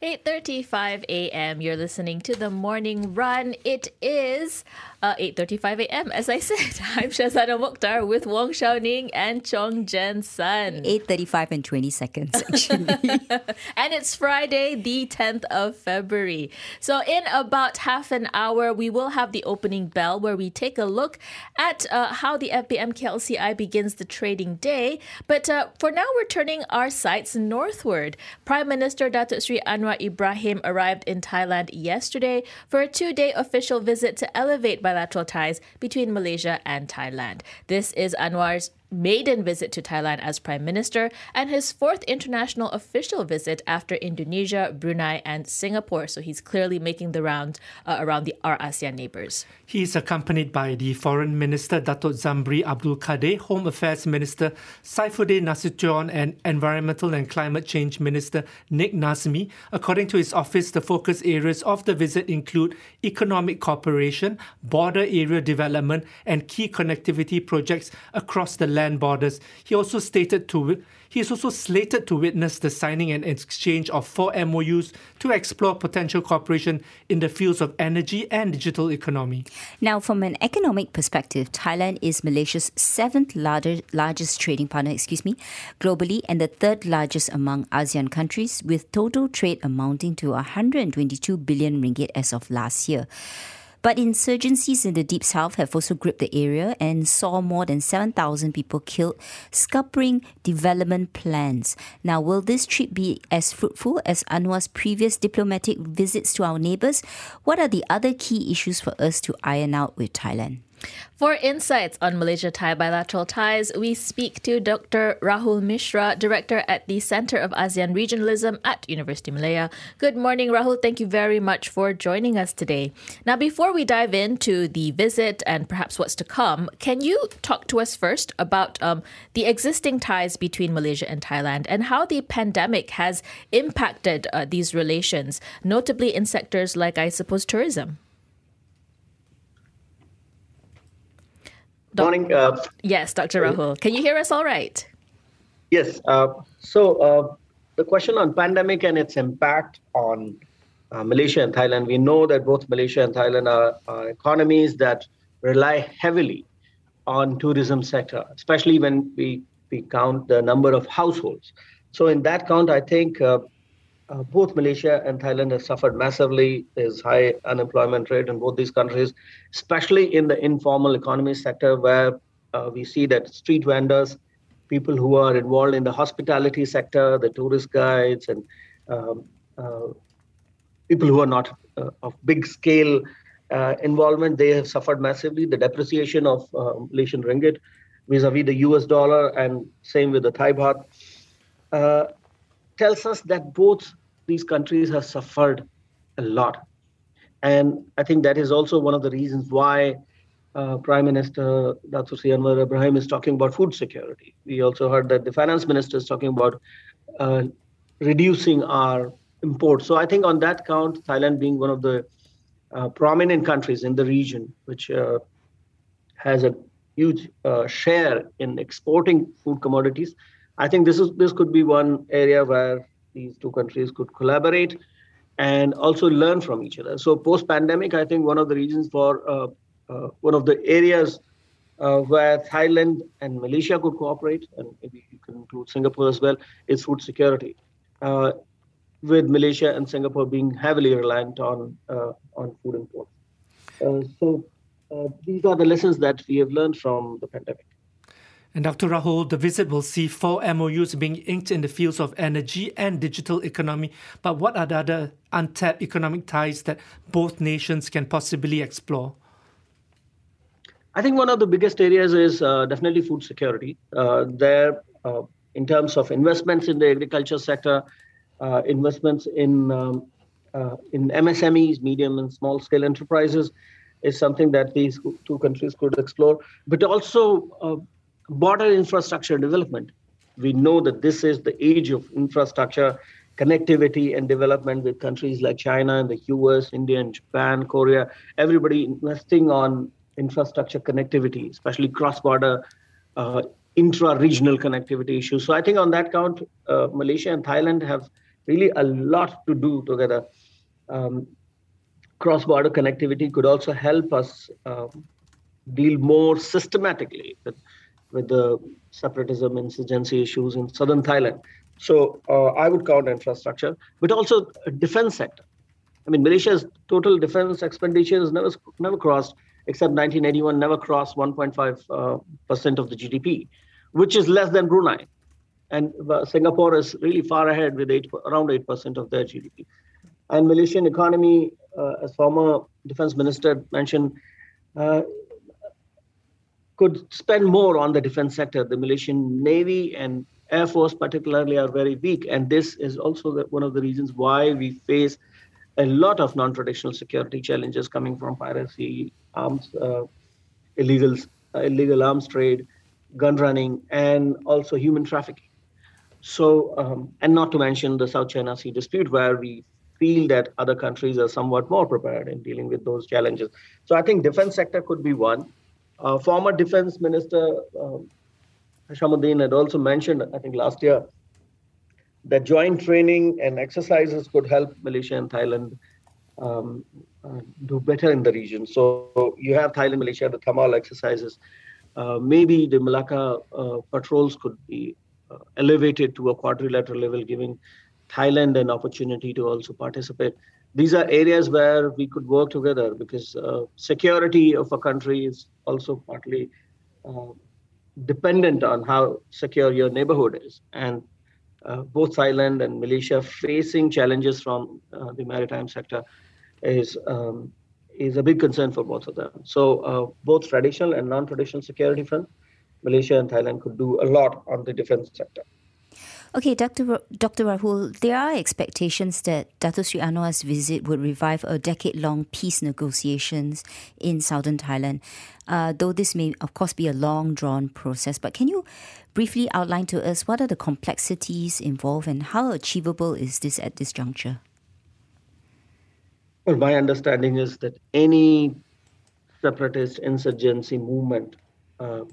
8:35 a.m. You're listening to the morning run. It is uh, 8.35 a.m. As I said, I'm Shazana Mokhtar with Wong Shao Ning and Chong Jen Sun. 8.35 and 20 seconds, actually. and it's Friday, the 10th of February. So in about half an hour, we will have the opening bell where we take a look at uh, how the FBM KLCI begins the trading day. But uh, for now, we're turning our sights northward. Prime Minister Datuk Sri Anwar Ibrahim arrived in Thailand yesterday for a two-day official visit to elevate bilateral ties between Malaysia and Thailand. This is Anwar's maiden visit to Thailand as Prime Minister and his fourth international official visit after Indonesia, Brunei, and Singapore. So he's clearly making the round uh, around the, our ASEAN neighbors. He's accompanied by the Foreign Minister Datuk Zambry Abdul Kadir, Home Affairs Minister Saifuddin Nasution, and Environmental and Climate Change Minister Nik Nazmi. According to his office, the focus areas of the visit include economic cooperation, border area development, and key connectivity projects across the land borders. He also stated to he is also slated to witness the signing and exchange of four MOUs to explore potential cooperation in the fields of energy and digital economy. Now, from an economic perspective, Thailand is Malaysia's seventh largest, largest trading partner, excuse me, globally, and the third largest among ASEAN countries, with total trade amounting to 122 billion ringgit as of last year. But insurgencies in the deep south have also gripped the area and saw more than 7,000 people killed, scuppering development plans. Now, will this trip be as fruitful as Anwar's previous diplomatic visits to our neighbors? What are the other key issues for us to iron out with Thailand? For insights on Malaysia Thai bilateral ties, we speak to Dr. Rahul Mishra, Director at the Center of ASEAN Regionalism at University Malaya. Good morning, Rahul. Thank you very much for joining us today. Now, before we dive into the visit and perhaps what's to come, can you talk to us first about um, the existing ties between Malaysia and Thailand and how the pandemic has impacted uh, these relations, notably in sectors like, I suppose, tourism? Morning. Uh, yes, Dr. Rahul. Can you hear us all right? Yes. Uh, so uh, the question on pandemic and its impact on uh, Malaysia and Thailand, we know that both Malaysia and Thailand are, are, economies that rely heavily on tourism sector, especially when we, we count the number of households. So in that count, I think uh, both Malaysia and Thailand have suffered massively. There's high unemployment rate in both these countries, especially in the informal economy sector, where uh, we see that street vendors, people who are involved in the hospitality sector, the tourist guides, and um, uh, people who are not uh, of big scale uh, involvement, they have suffered massively. The depreciation of uh, Malaysian ringgit vis-a-vis the US dollar, and same with the Thai baht tells us that both these countries have suffered a lot. And I think that is also one of the reasons why uh, Prime Minister Dr. Anwar Ibrahim is talking about food security. We also heard that the finance minister is talking about uh, reducing our imports. So I think on that count, Thailand being one of the uh, prominent countries in the region, which uh, has a huge uh, share in exporting food commodities, I think this is this could be one area where these two countries could collaborate and also learn from each other. So post pandemic, I think one of the reasons for uh, uh, one of the areas uh, where Thailand and Malaysia could cooperate, and maybe you can include Singapore as well, is food security. Uh, with Malaysia and Singapore being heavily reliant on uh, on food imports. Uh, so these are the lessons that we have learned from the pandemic. And Dr. Rahul, the visit will see four MOUs being inked in the fields of energy and digital economy. But what are the other untapped economic ties that both nations can possibly explore? I think one of the biggest areas is uh, definitely food security. Uh, there, uh, in terms of investments in the agriculture sector, uh, investments in um, uh, in MSMEs, medium and small scale enterprises, is something that these two countries could explore. But also uh, border infrastructure development. We know that this is the age of infrastructure connectivity and development with countries like China and the US, India and Japan, Korea, everybody investing on infrastructure connectivity, especially cross-border uh, intra-regional connectivity issues. So I think on that count, uh, Malaysia and Thailand have really a lot to do together. Um, cross-border connectivity could also help us um, deal more systematically with, with the separatism insurgency issues in southern Thailand. So uh, I would count infrastructure, but also defense sector. I mean, Malaysia's total defense expenditure has never never crossed, except 1981, never crossed 1.5 uh, percent of the GDP, which is less than Brunei, and uh, Singapore is really far ahead with eight, around eight percent of their GDP. And Malaysian economy, uh, as former defense minister mentioned, uh, could spend more on the defense sector. The Malaysian Navy and Air Force, particularly, are very weak. And this is also the, one of the reasons why we face a lot of non traditional security challenges coming from piracy, arms, uh, illegal, uh, illegal arms trade, gun running, and also human trafficking. So, um, and not to mention the South China Sea dispute, where we feel that other countries are somewhat more prepared in dealing with those challenges. So, I think defense sector could be one. Uh, former Defense Minister um, Hishamuddin had also mentioned, I think last year, that joint training and exercises could help Malaysia and Thailand um, uh, do better in the region. So you have Thailand, Malaysia, the Thamal exercises. Uh, maybe the Malacca uh, patrols could be uh, elevated to a quadrilateral level, giving Thailand an opportunity to also participate these are areas where we could work together because uh, security of a country is also partly uh, dependent on how secure your neighborhood is. And uh, both Thailand and Malaysia facing challenges from uh, the maritime sector is um, is a big concern for both of them. So uh, both traditional and non-traditional security front, Malaysia and Thailand could do a lot on the defense sector. Okay, Dr. Dr. Rahul, there are expectations that Dato Sri Anwar's visit would revive a decade-long peace negotiations in southern Thailand. Uh, though this may, of course, be a long-drawn process, but can you briefly outline to us what are the complexities involved and how achievable is this at this juncture? Well, my understanding is that any separatist insurgency movement uh,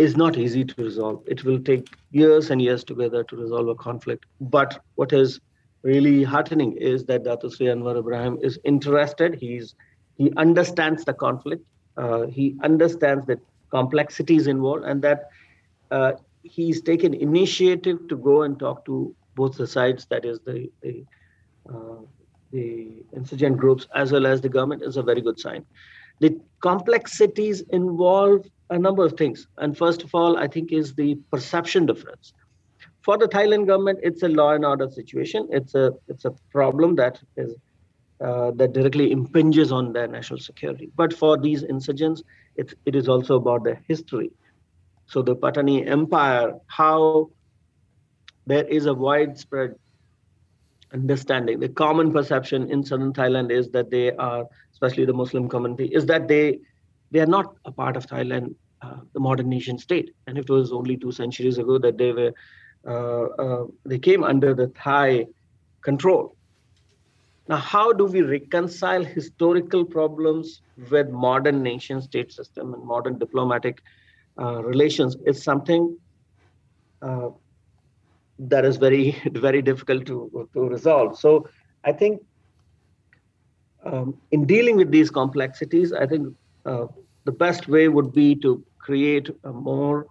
is not easy to resolve. It will take years and years together to resolve a conflict. But what is really heartening is that Dato Sri Anwar Ibrahim is interested. He's he understands the conflict. Uh, he understands the complexities involved, and that uh, he's taken initiative to go and talk to both the sides. That is the the, uh, the insurgent groups as well as the government is a very good sign. The complexities involve a number of things. And first of all, I think is the perception difference. For the Thailand government, it's a law and order situation. It's a it's a problem that is uh, that directly impinges on their national security. But for these insurgents, it, it is also about their history. So the Patani Empire, how there is a widespread understanding. The common perception in southern Thailand is that they are, especially the Muslim community, is that they they are not a part of Thailand, uh, the modern nation state. And it was only two centuries ago that they were uh, uh, they came under the Thai control. Now, how do we reconcile historical problems with modern nation state system and modern diplomatic uh, relations is something uh, that is very, very difficult to, to resolve. So I think um, in dealing with these complexities, I think uh, the best way would be to create a more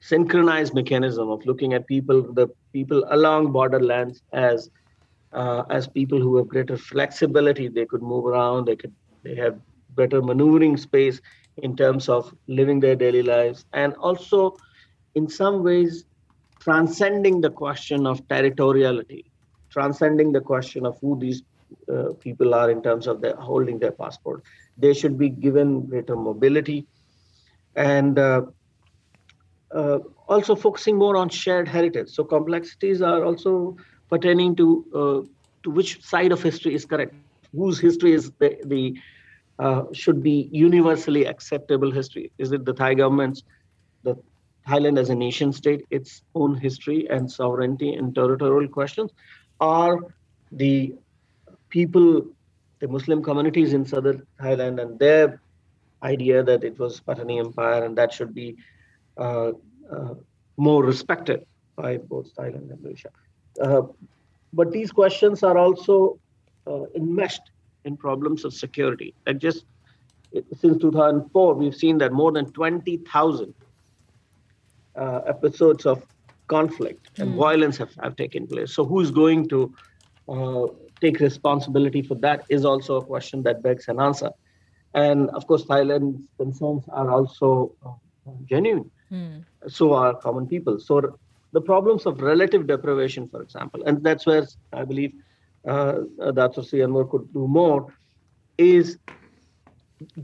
synchronized mechanism of looking at people, the people along borderlands as uh, as people who have greater flexibility. They could move around. They could they have better maneuvering space in terms of living their daily lives, and also in some ways transcending the question of territoriality, transcending the question of who these uh, people are in terms of their holding their passport. They should be given greater mobility and uh, uh, also focusing more on shared heritage. So complexities are also pertaining to uh, to which side of history is correct, whose history is the, the uh, should be universally acceptable history. Is it the Thai government's, the Thailand as a nation state, its own history and sovereignty and territorial questions, or the people, the Muslim communities in southern Thailand and their idea that it was Patani Empire and that should be uh, uh, more respected by both Thailand and Malaysia. Uh, but these questions are also uh, enmeshed in problems of security. Like just since 2004, we've seen that more than 20,000 uh, episodes of conflict and mm. violence have, have taken place. So, who's going to uh, take responsibility for that is also a question that begs an answer. And of course, Thailand's concerns are also uh, genuine. Mm. So are common people. So the problems of relative deprivation, for example, and that's where I believe uh, Dato Sri Anwar could do more, is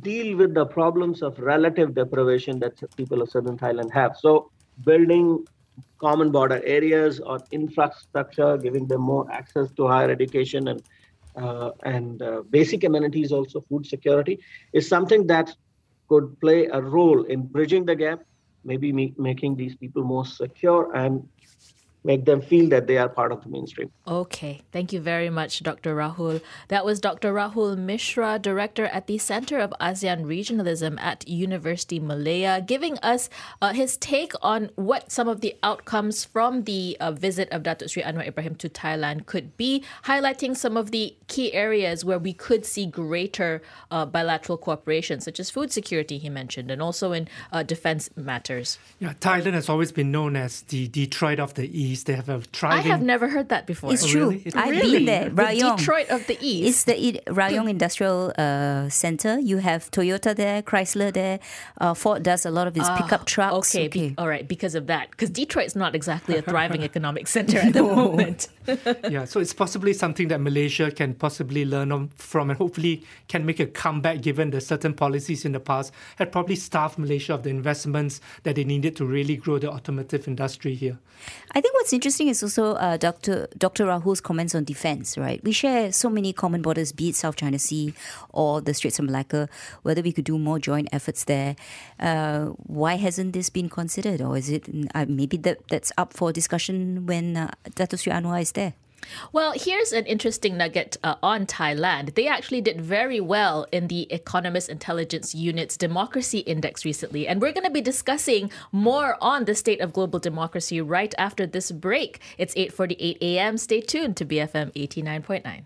deal with the problems of relative deprivation that people of southern Thailand have. So building common border areas or infrastructure, giving them more access to higher education and uh, and uh, basic amenities, also food security, is something that could play a role in bridging the gap maybe making these people more secure and make them feel that they are part of the mainstream. Okay, thank you very much, Dr. Rahul. That was Dr. Rahul Mishra, director at the Center of ASEAN Regionalism at University Malaya, giving us uh, his take on what some of the outcomes from the uh, visit of Datuk Sri Anwar Ibrahim to Thailand could be, highlighting some of the key areas where we could see greater uh, bilateral cooperation, such as food security, he mentioned, and also in uh, defense matters. Yeah, Thailand has always been known as the Detroit of the East they have a thriving. I have never heard that before. It's oh, true. Really? I've really? been there. Rayong. The Detroit of the East. It's the Rayong Industrial uh, Center. You have Toyota there, Chrysler there. Uh, Ford does a lot of its uh, pickup trucks. Okay, okay. Be, all right, because of that. Because Detroit's not exactly a thriving economic center at the moment. yeah, so it's possibly something that Malaysia can possibly learn from and hopefully can make a comeback given the certain policies in the past had probably starved Malaysia of the investments that they needed to really grow the automotive industry here. I think what's interesting is also uh, Dr. Dr. Rahul's comments on defense, right? We share so many common borders, be it South China Sea or the Straits of Malacca, whether we could do more joint efforts there. Uh, why hasn't this been considered? Or is it uh, maybe that, that's up for discussion when uh, Dato Sri Anwar is there? Well, here's an interesting nugget uh, on Thailand. They actually did very well in the Economist Intelligence Unit's Democracy Index recently, and we're going to be discussing more on the state of global democracy right after this break. It's 8:48 a.m. Stay tuned to BFM 89.9.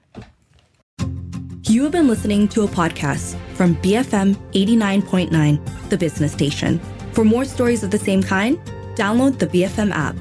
You have been listening to a podcast from BFM 89.9, the business station. For more stories of the same kind, download the BFM app.